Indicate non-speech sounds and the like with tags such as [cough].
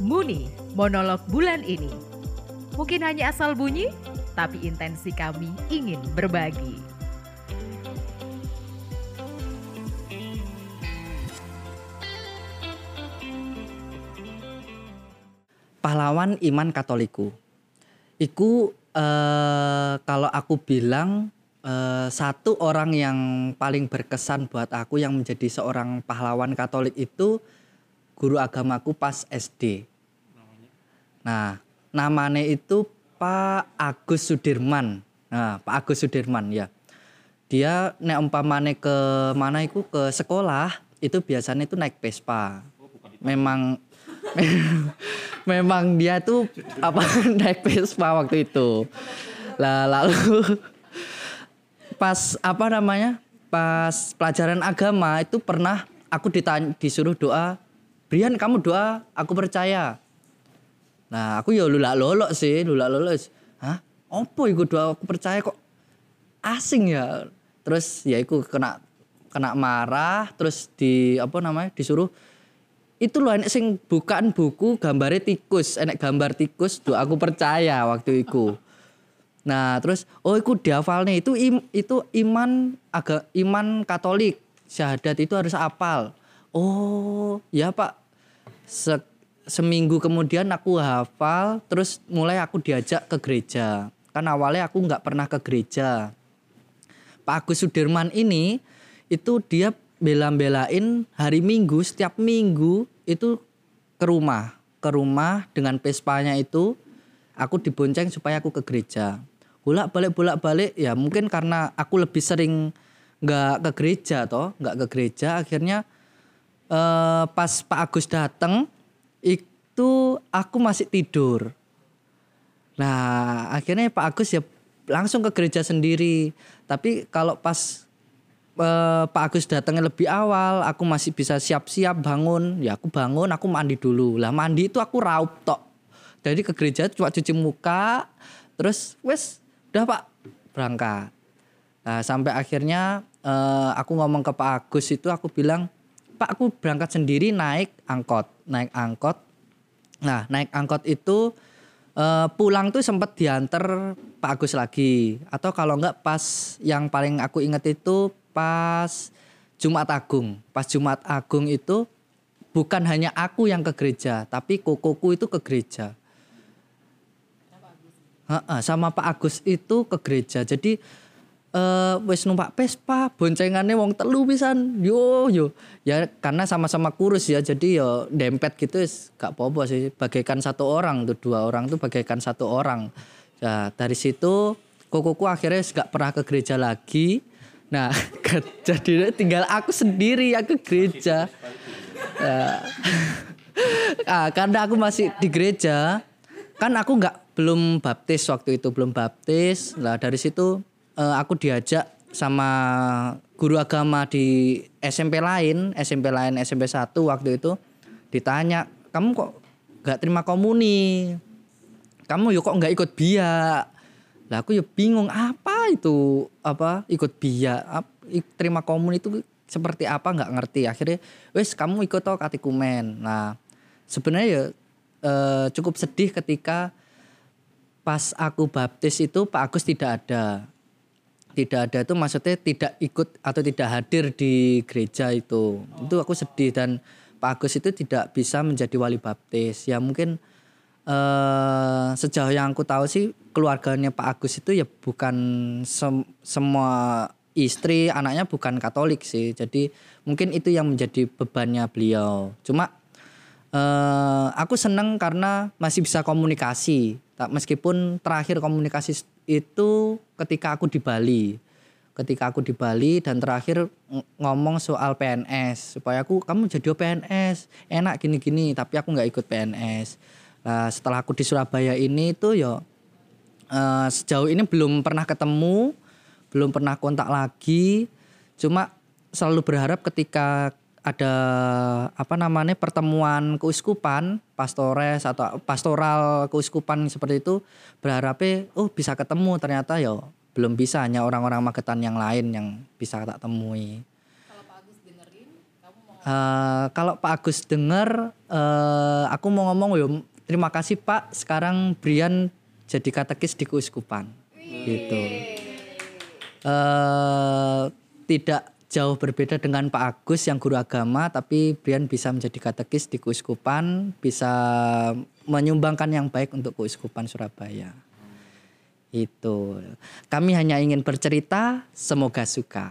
Muni, monolog bulan ini. Mungkin hanya asal bunyi, tapi intensi kami ingin berbagi. pahlawan iman Katoliku. Iku eh, kalau aku bilang eh, satu orang yang paling berkesan buat aku yang menjadi seorang pahlawan Katolik itu guru agamaku pas SD. Nah, namanya itu Pak Agus Sudirman. Nah, Pak Agus Sudirman ya. Dia nek umpamane ke mana itu ke sekolah itu biasanya itu naik Vespa. Memang [laughs] memang dia tuh apa [laughs] naik Vespa waktu itu. Lah lalu [laughs] pas apa namanya? Pas pelajaran agama itu pernah aku ditanya disuruh doa, "Brian, kamu doa, aku percaya." Nah, aku ya lulak lolok sih, lulak lolok. Hah? Opo iku doa aku percaya kok asing ya. Terus ya iku kena kena marah, terus di apa namanya? disuruh itu loh enek sing bukaan buku gambarnya tikus enek gambar tikus tuh aku percaya waktu itu nah terus oh itu diafalnya itu im, itu iman agak iman Katolik syahadat itu harus apal oh ya pak Se, seminggu kemudian aku hafal terus mulai aku diajak ke gereja. Kan awalnya aku nggak pernah ke gereja. Pak Agus Sudirman ini itu dia bela-belain hari Minggu setiap minggu itu ke rumah. Ke rumah dengan pespanya itu aku dibonceng supaya aku ke gereja. Bolak balik bolak balik ya mungkin karena aku lebih sering nggak ke gereja toh nggak ke gereja akhirnya eh, pas Pak Agus datang itu aku masih tidur nah akhirnya Pak Agus ya langsung ke gereja sendiri tapi kalau pas eh, Pak Agus datangnya lebih awal, aku masih bisa siap-siap bangun. Ya aku bangun, aku mandi dulu. Lah mandi itu aku raup tok. Jadi ke gereja cuma cuci muka, terus wes udah Pak berangkat. Nah, sampai akhirnya eh, aku ngomong ke Pak Agus itu aku bilang, "Pak, aku berangkat sendiri naik angkot." Naik angkot. Nah, naik angkot itu eh, pulang tuh sempat diantar Pak Agus lagi atau kalau enggak pas yang paling aku inget itu pas Jumat Agung. Pas Jumat Agung itu bukan hanya aku yang ke gereja, tapi kokoku itu ke gereja. Sama Pak Agus itu ke gereja. Jadi eh wis numpak Vespa, boncengannya wong telu pisan. Yo yo. Ya karena sama-sama kurus ya. Jadi yo dempet gitu wis gak apa-apa sih. Bagaikan satu orang tuh, dua orang tuh bagaikan satu orang. Nah, dari situ kokoku akhirnya gak pernah ke gereja lagi. Nah, [laughs] jadi tinggal aku sendiri yang ke gereja. Nah, [laughs] ah, karena aku masih di gereja, kan aku nggak belum baptis waktu itu belum baptis. Lah dari situ eh, aku diajak sama guru agama di SMP lain, SMP lain SMP 1 waktu itu ditanya, "Kamu kok nggak terima komuni? Kamu yuk kok nggak ikut biak?" Lah aku ya bingung apa itu apa ikut biak, terima komun itu seperti apa nggak ngerti. Akhirnya wes kamu ikut toh katikumen. Nah, sebenarnya ya eh, cukup sedih ketika pas aku baptis itu Pak Agus tidak ada. Tidak ada itu maksudnya tidak ikut atau tidak hadir di gereja itu. Itu aku sedih dan Pak Agus itu tidak bisa menjadi wali baptis. Ya mungkin eh sejauh yang aku tahu sih keluarganya Pak Agus itu ya bukan sem- semua istri anaknya bukan Katolik sih. Jadi mungkin itu yang menjadi bebannya beliau. Cuma eh aku seneng karena masih bisa komunikasi. Meskipun terakhir komunikasi itu ketika aku di Bali. Ketika aku di Bali dan terakhir ng- ngomong soal PNS supaya aku kamu jadi PNS enak gini-gini tapi aku nggak ikut PNS. Nah, setelah aku di Surabaya ini tuh ya eh, sejauh ini belum pernah ketemu, belum pernah kontak lagi. Cuma selalu berharap ketika ada apa namanya pertemuan keuskupan, pastores atau pastoral keuskupan seperti itu berharapnya oh bisa ketemu ternyata ya belum bisa hanya orang-orang Magetan yang lain yang bisa tak temui. Kalau Pak Agus dengerin, kamu mau Eh, kalau Pak Agus dengar, eh, aku mau ngomong yo terima kasih Pak. Sekarang Brian jadi katekis di keuskupan, gitu. Eh, tidak jauh berbeda dengan Pak Agus yang guru agama, tapi Brian bisa menjadi katekis di keuskupan, bisa menyumbangkan yang baik untuk keuskupan Surabaya. Itu. Kami hanya ingin bercerita, semoga suka.